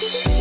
Don't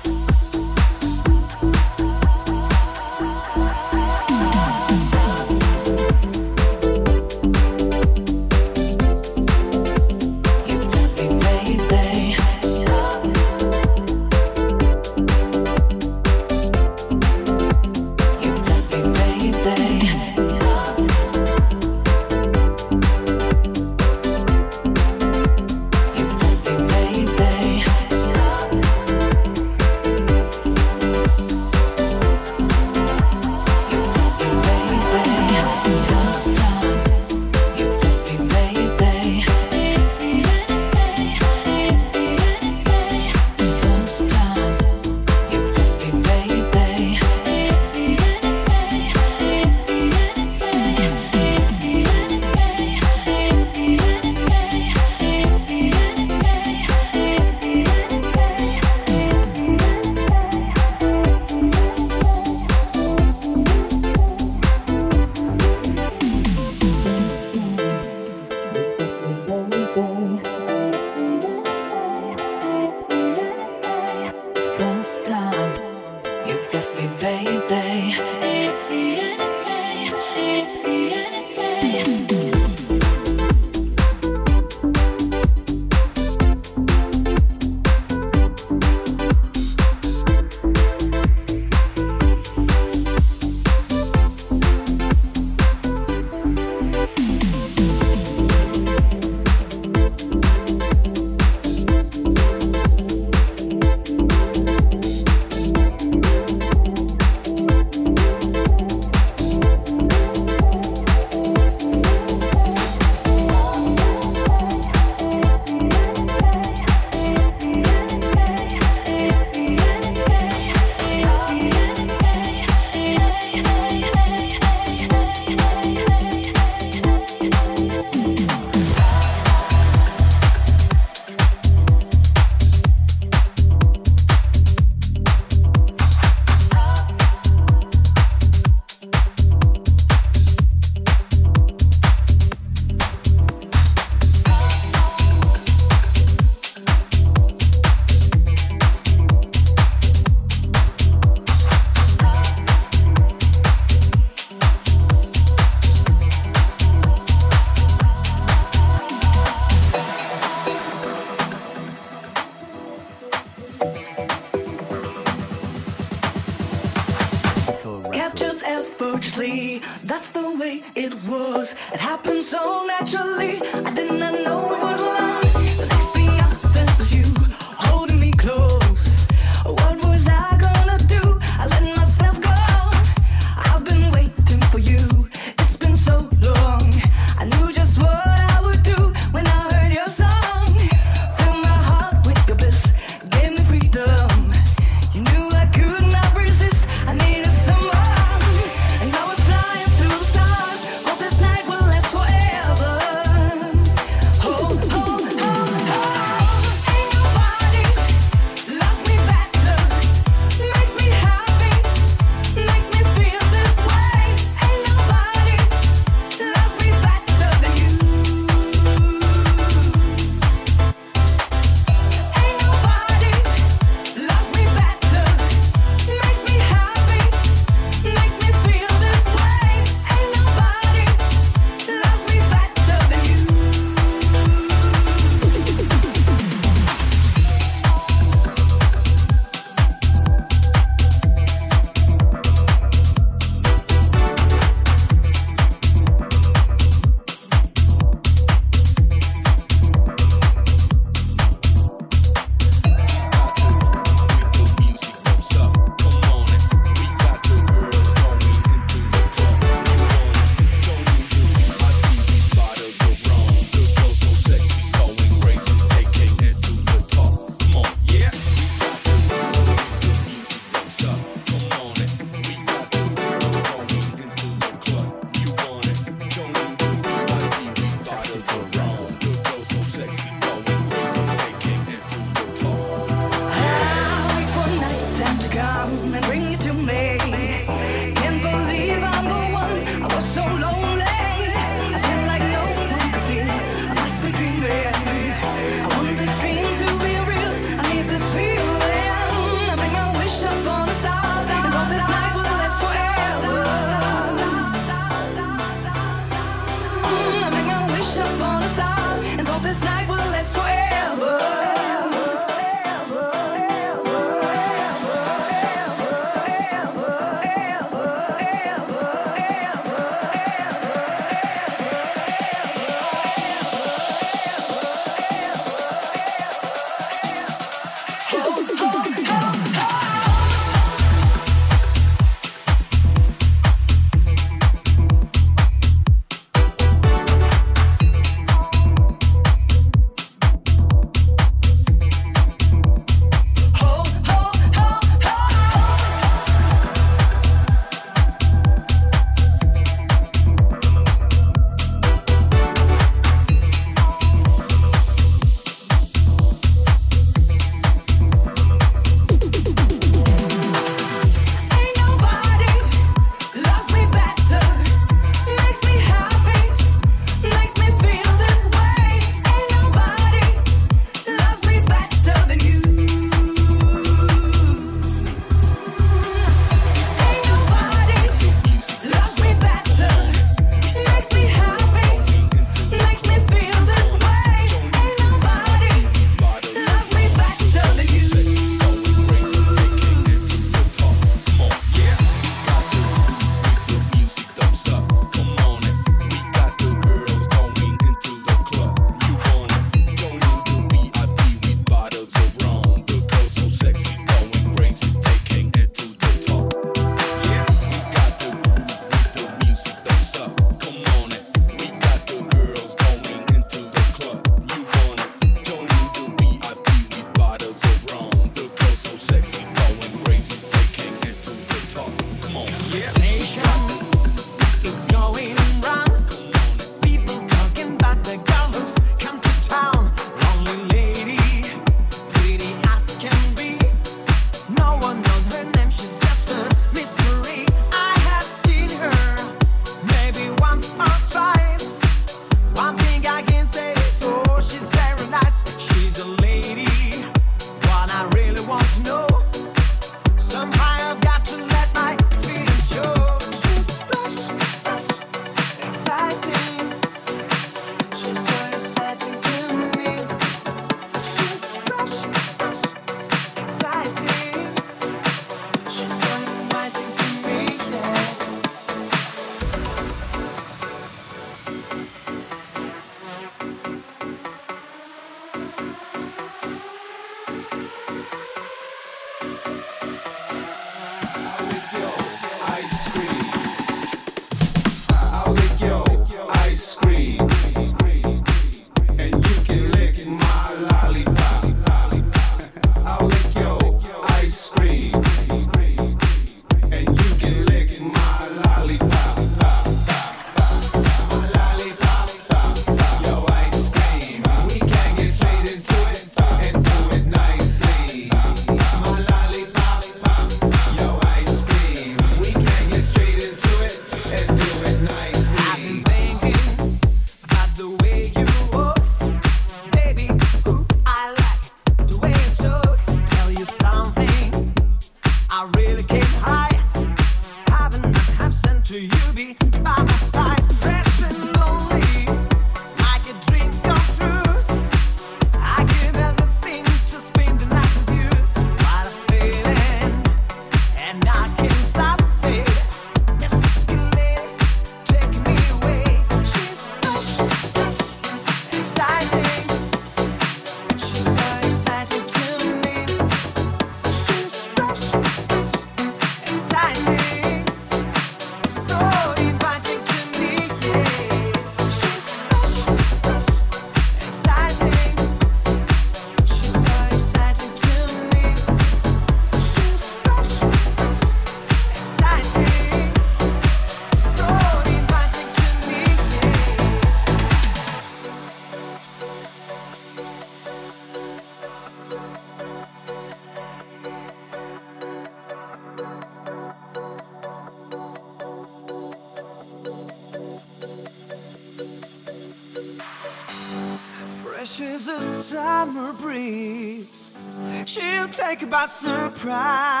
by surprise.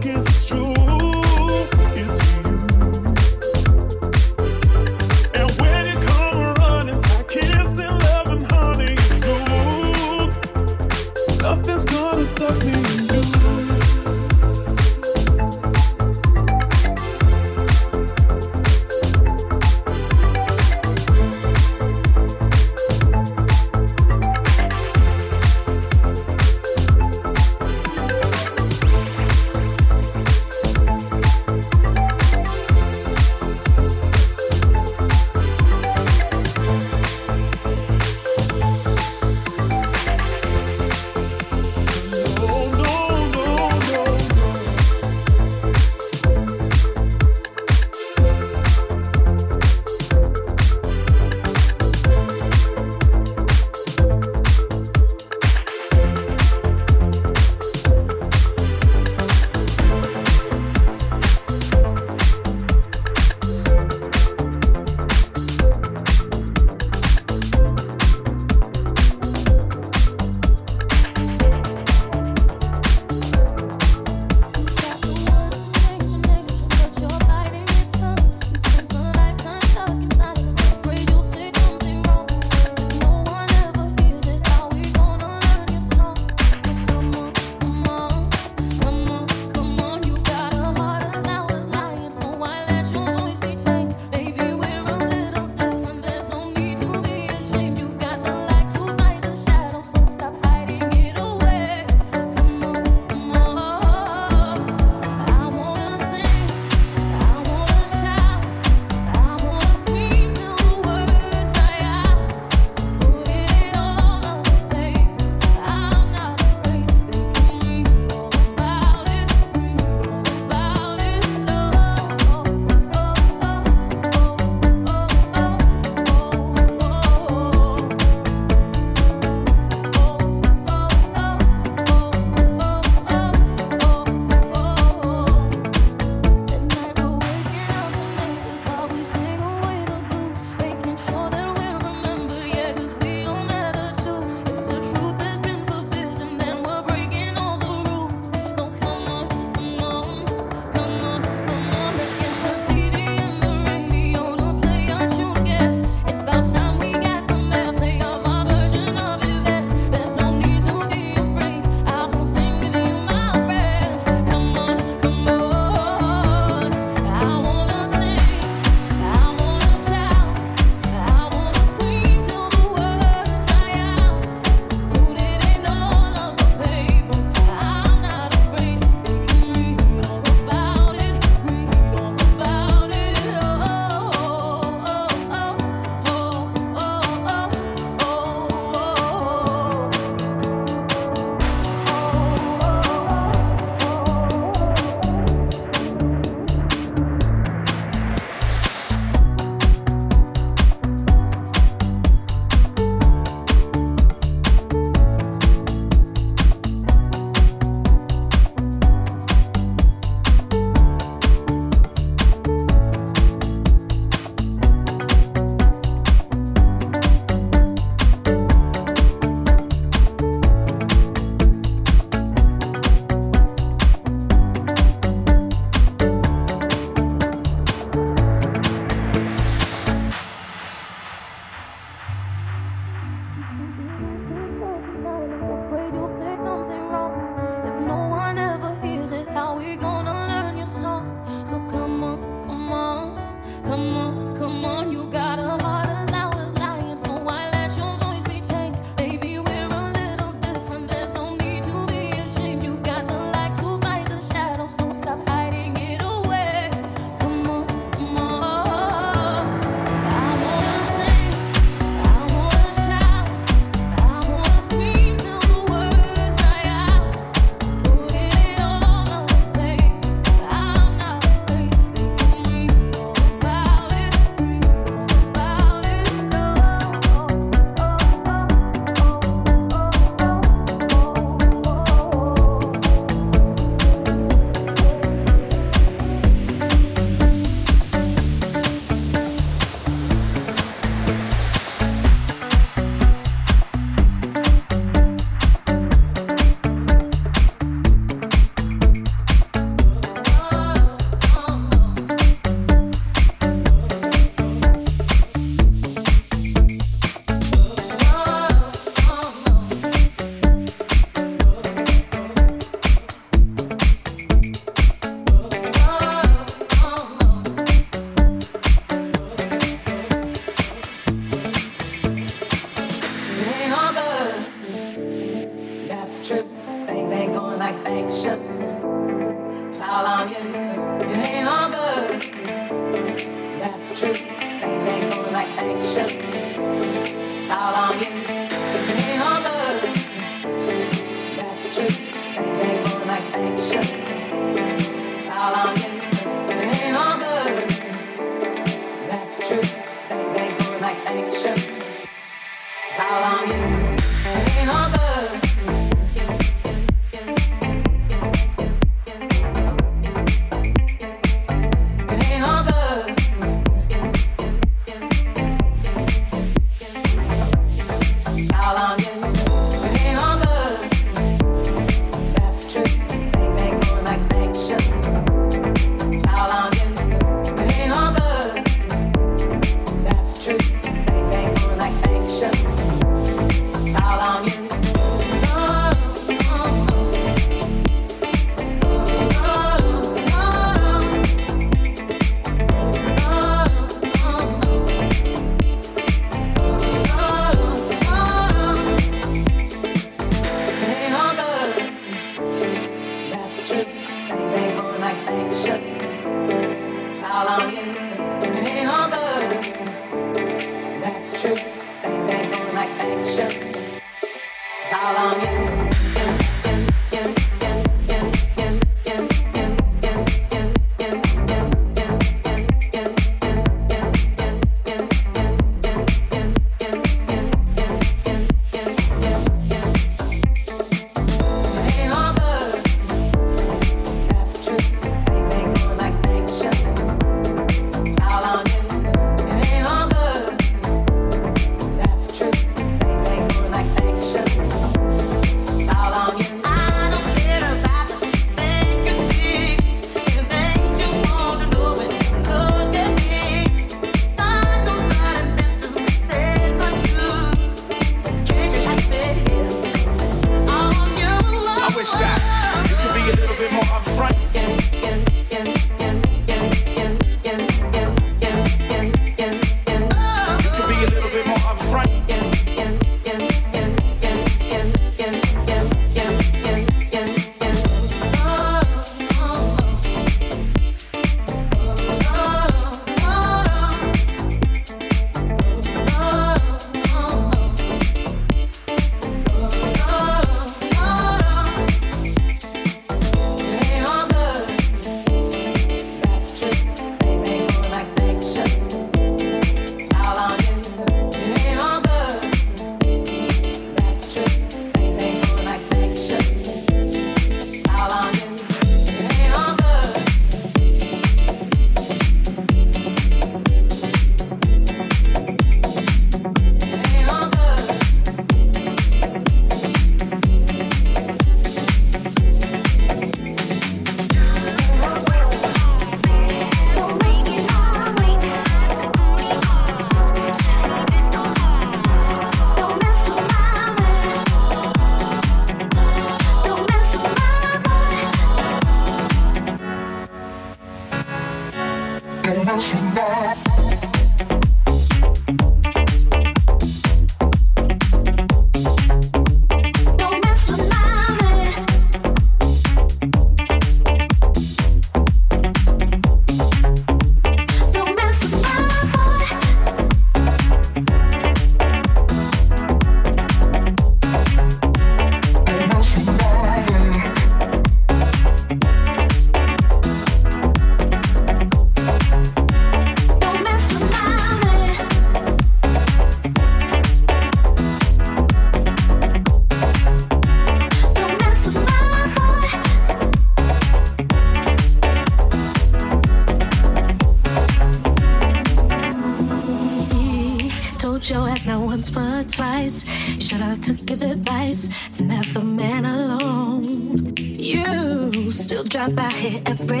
advice and left the man alone. You still drop by here every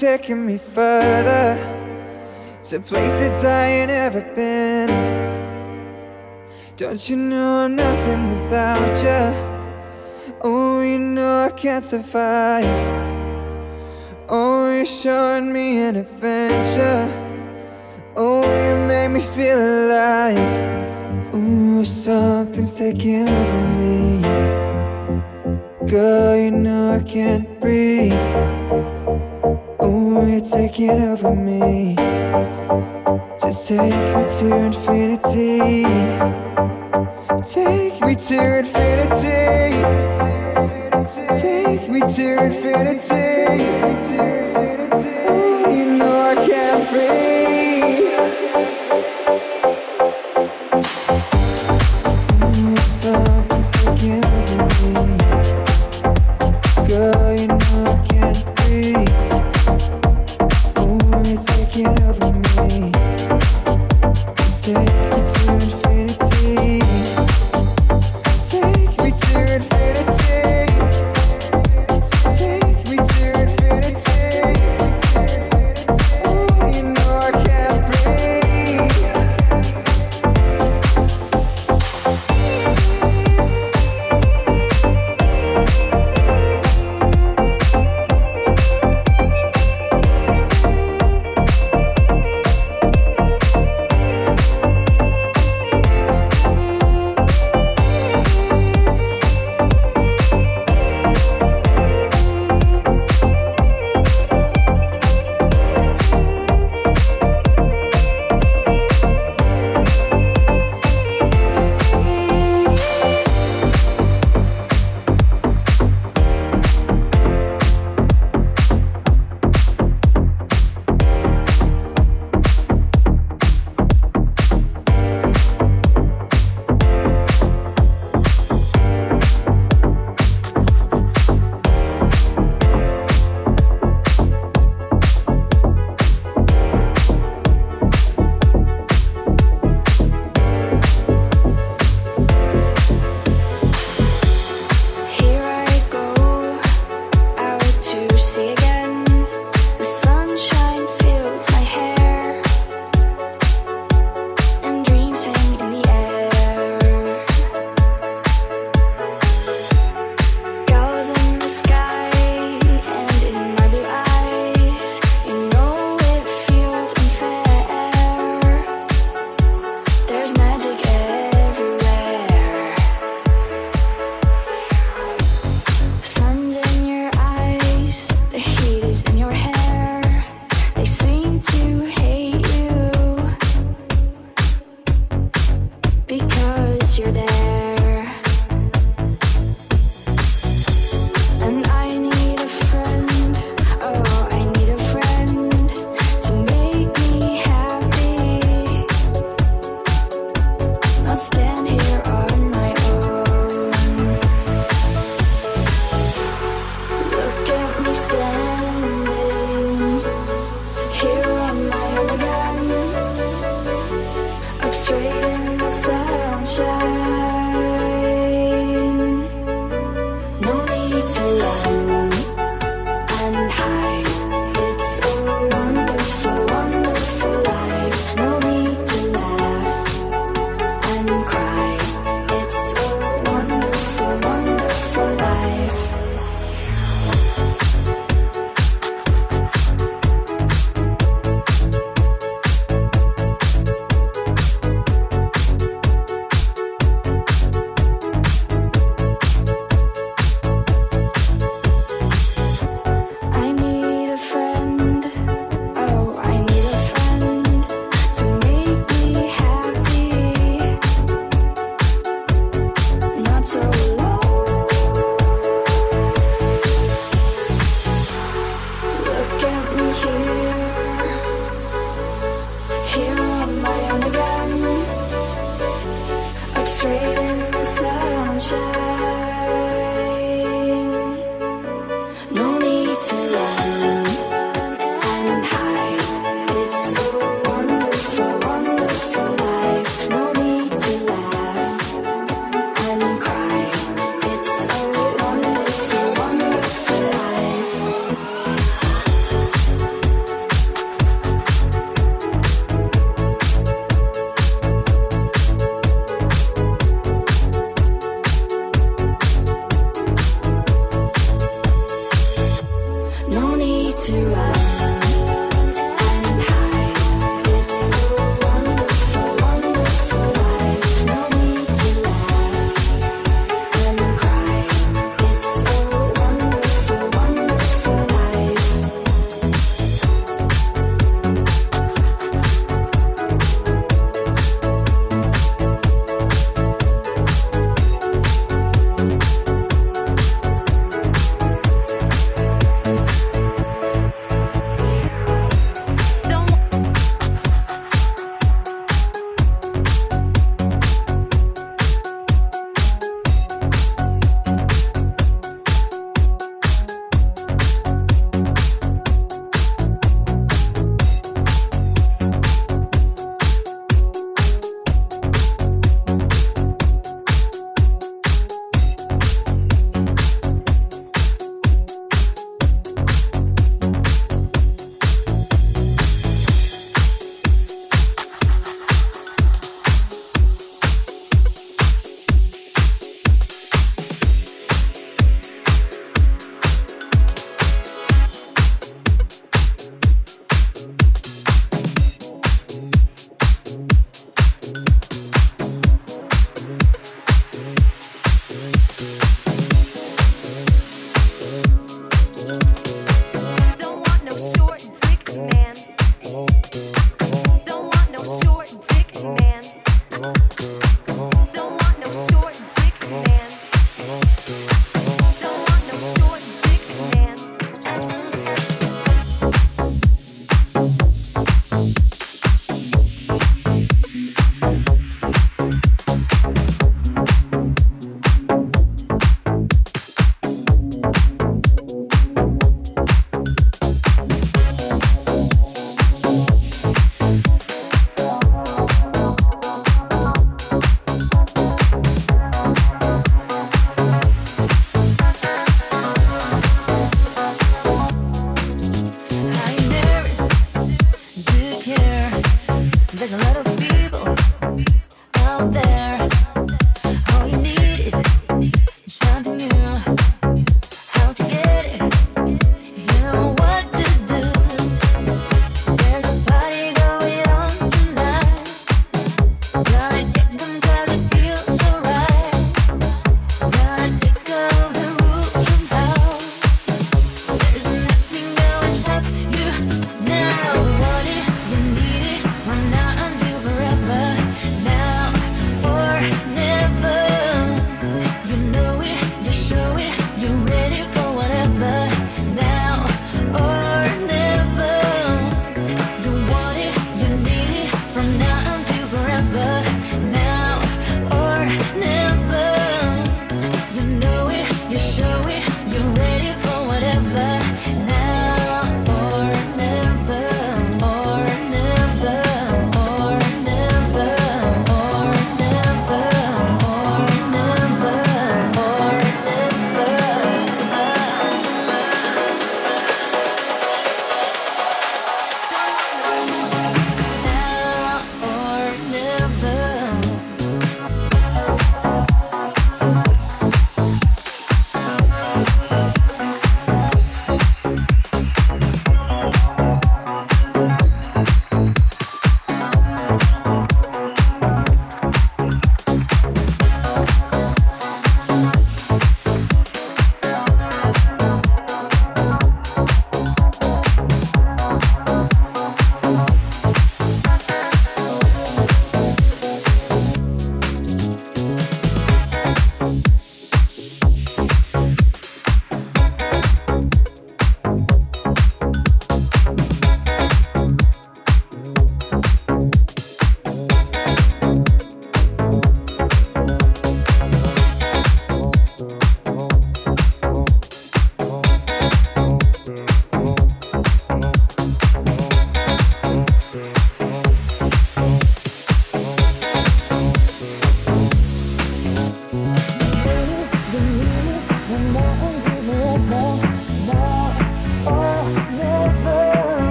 taking me further to places I ain't ever been. Don't you know I'm nothing without you? Oh, you know I can't survive. Oh, you're showing me an adventure.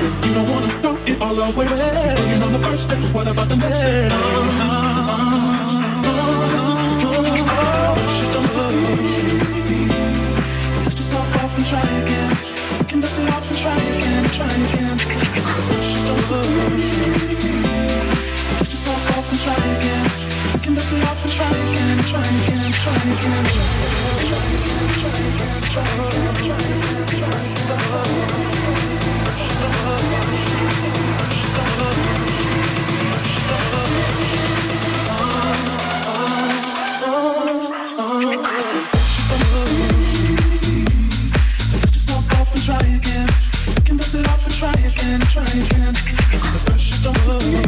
You don't wanna throw it all away. Working on the first day, what about the next day? Uh-huh, uh-huh, uh-huh. Shit don't oh, shit don't succeed. Dust yourself off and try again. You can dust it off and try again, try again. Shit don't succeed. Dust yourself off and try again can dust it off and try again, try again, try again, try again, try again, try again, try again, try again, try again try again, try again, try again. Cause the pressure don't succeed.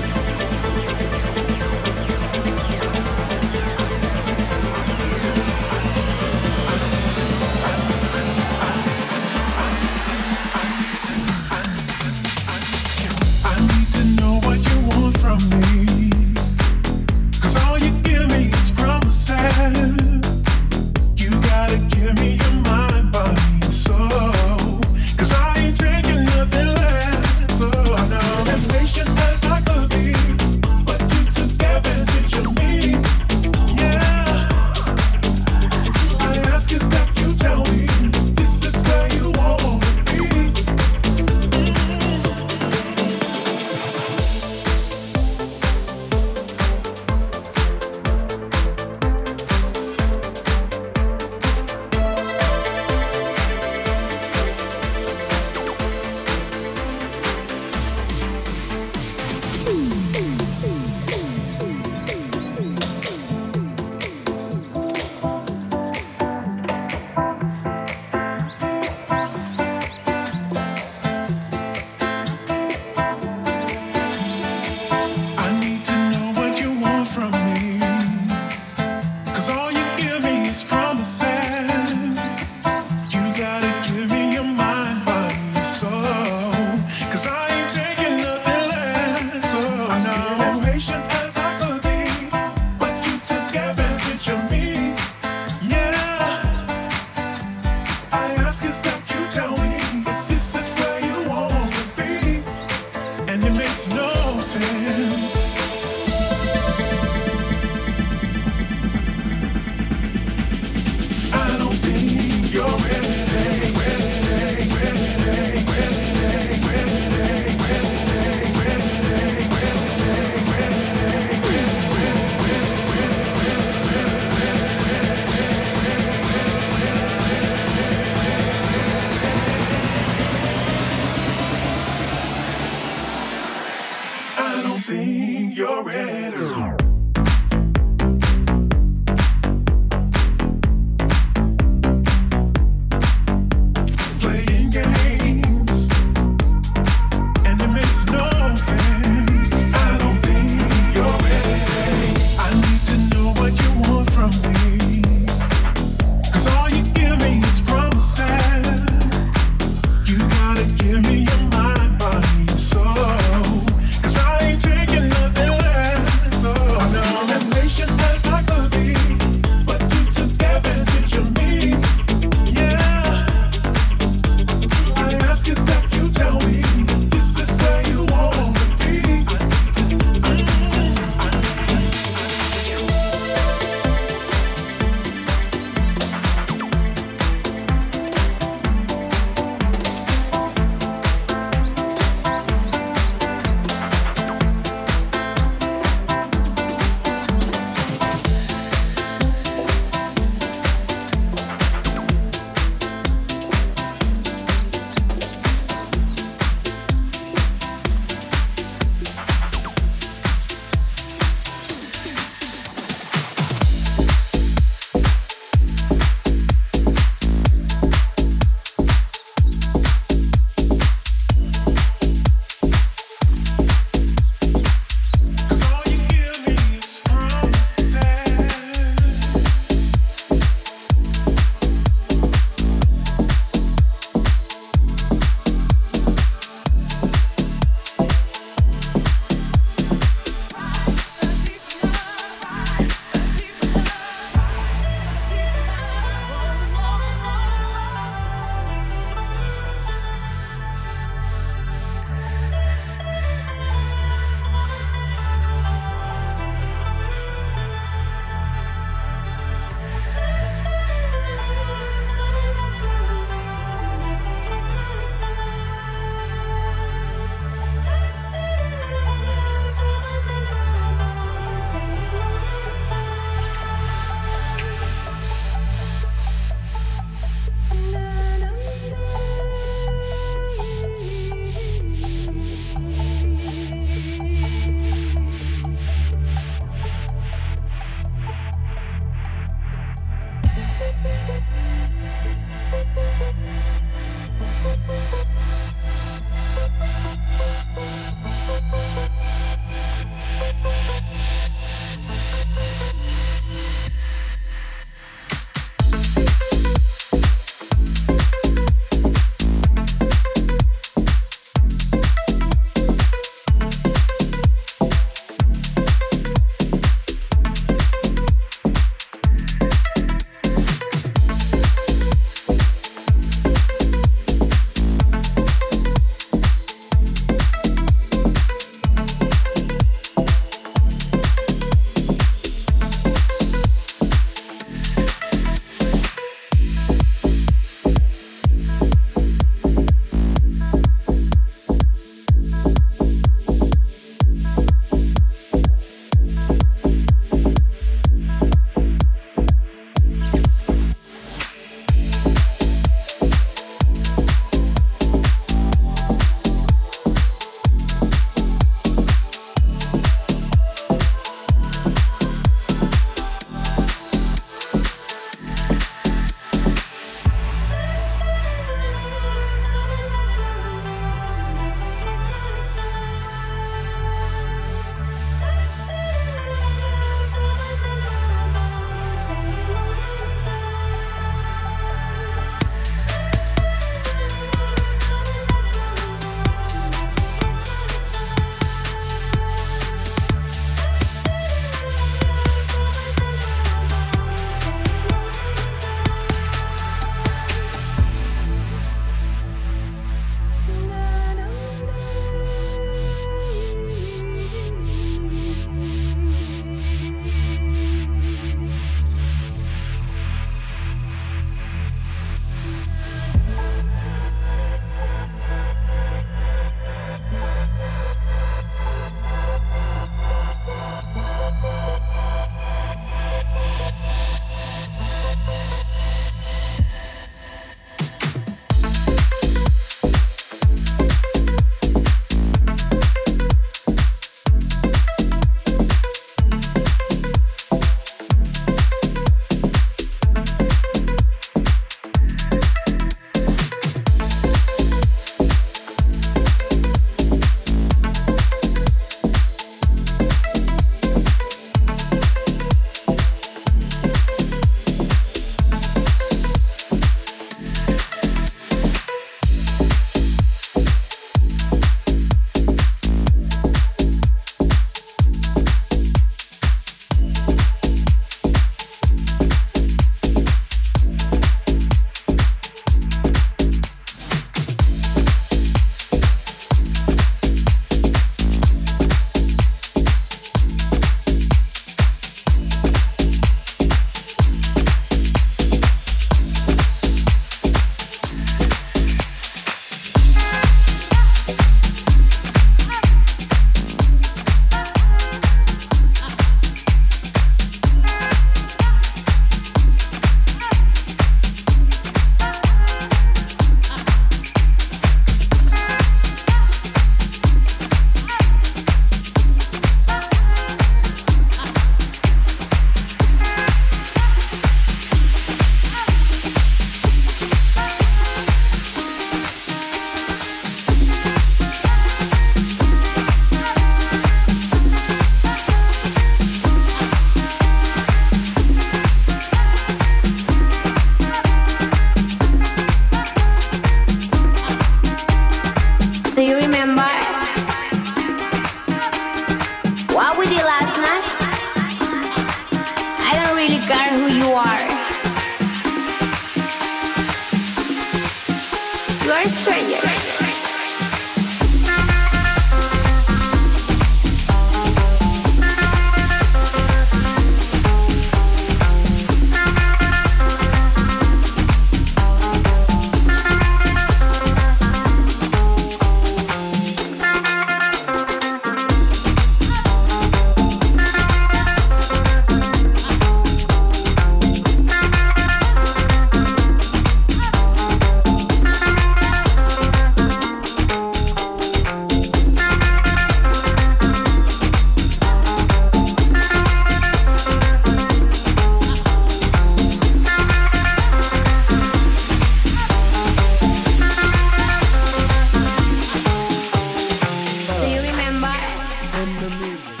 In the music,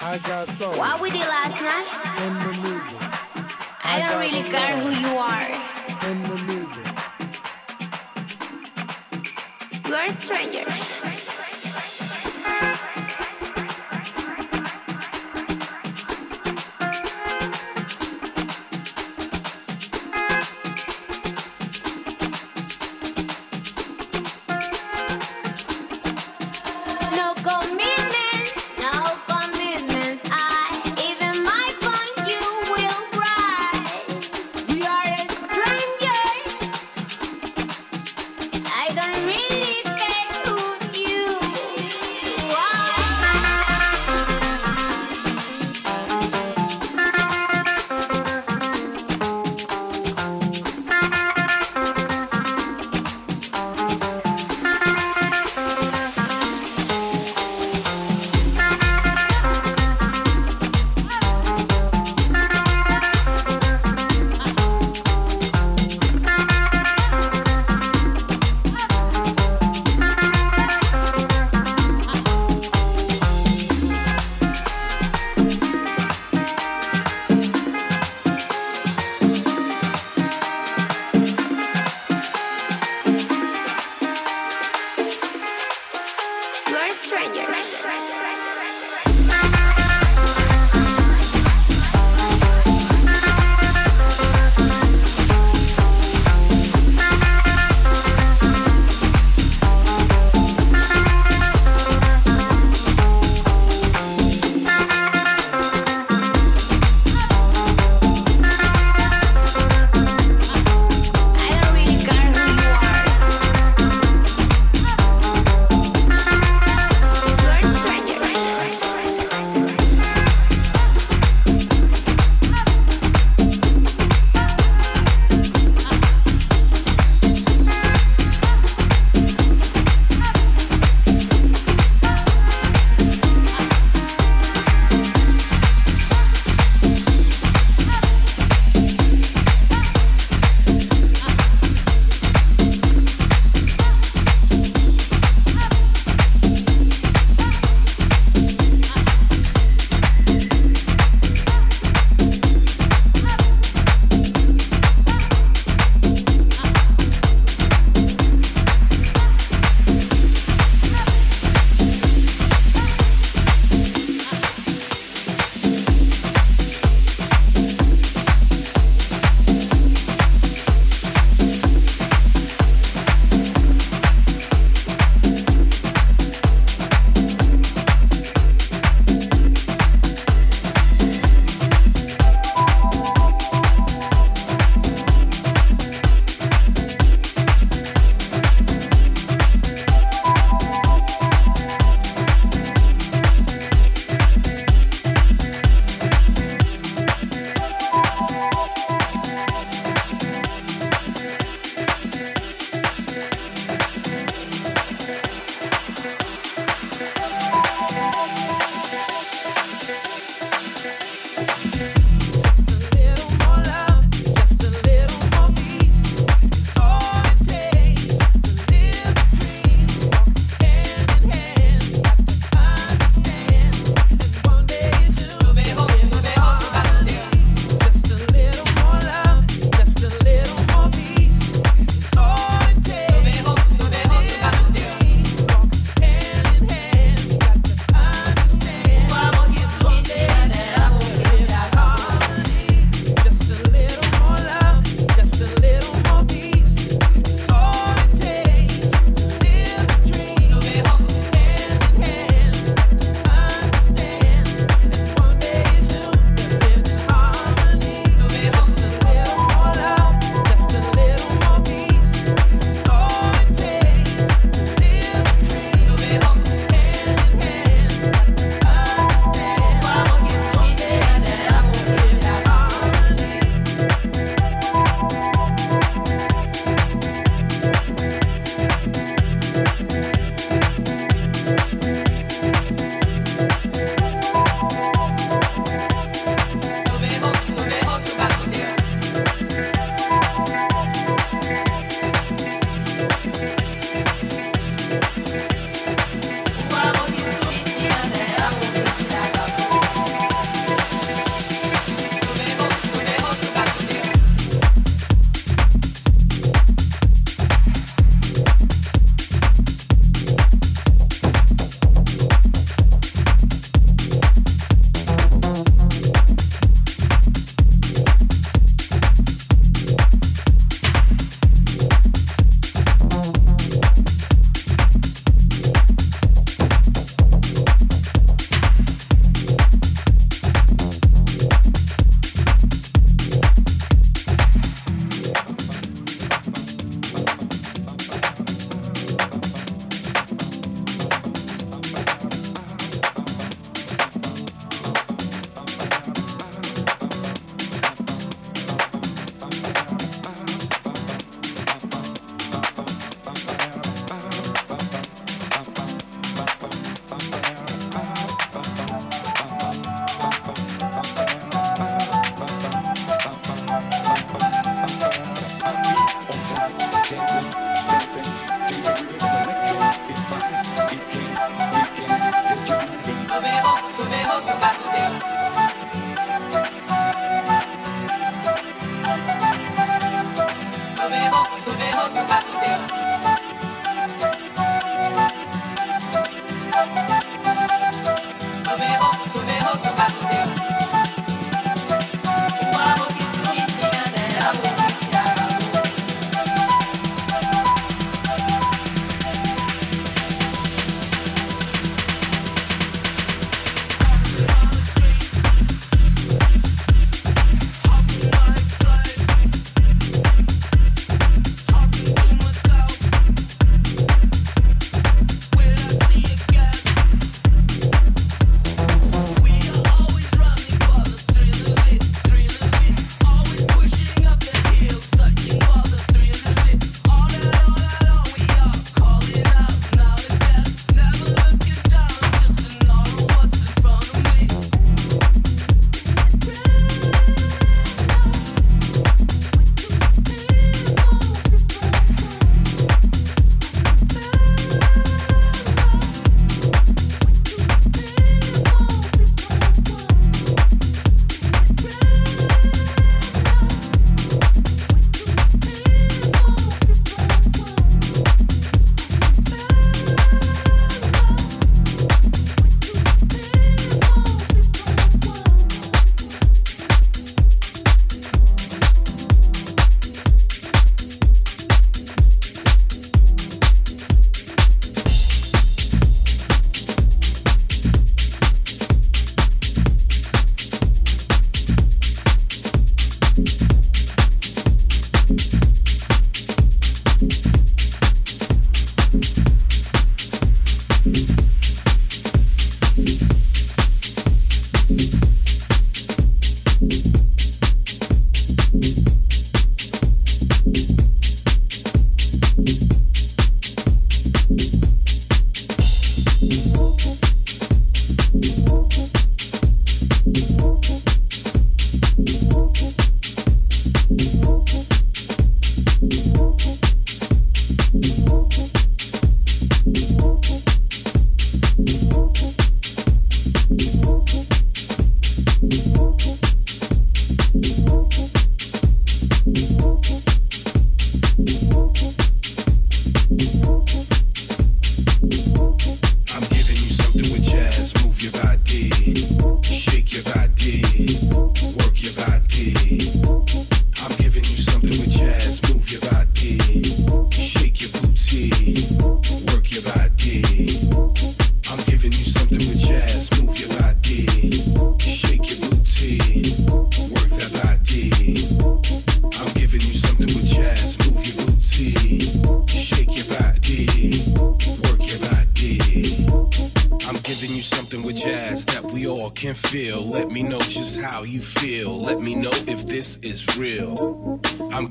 I got so What we did last night? In the music, I, I don't really care who you are. In the music, we are strangers.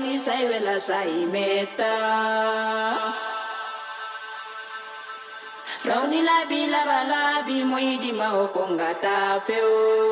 ni sai vela sai meta Rauni la bi la bala bi moidi ma o kongata feo.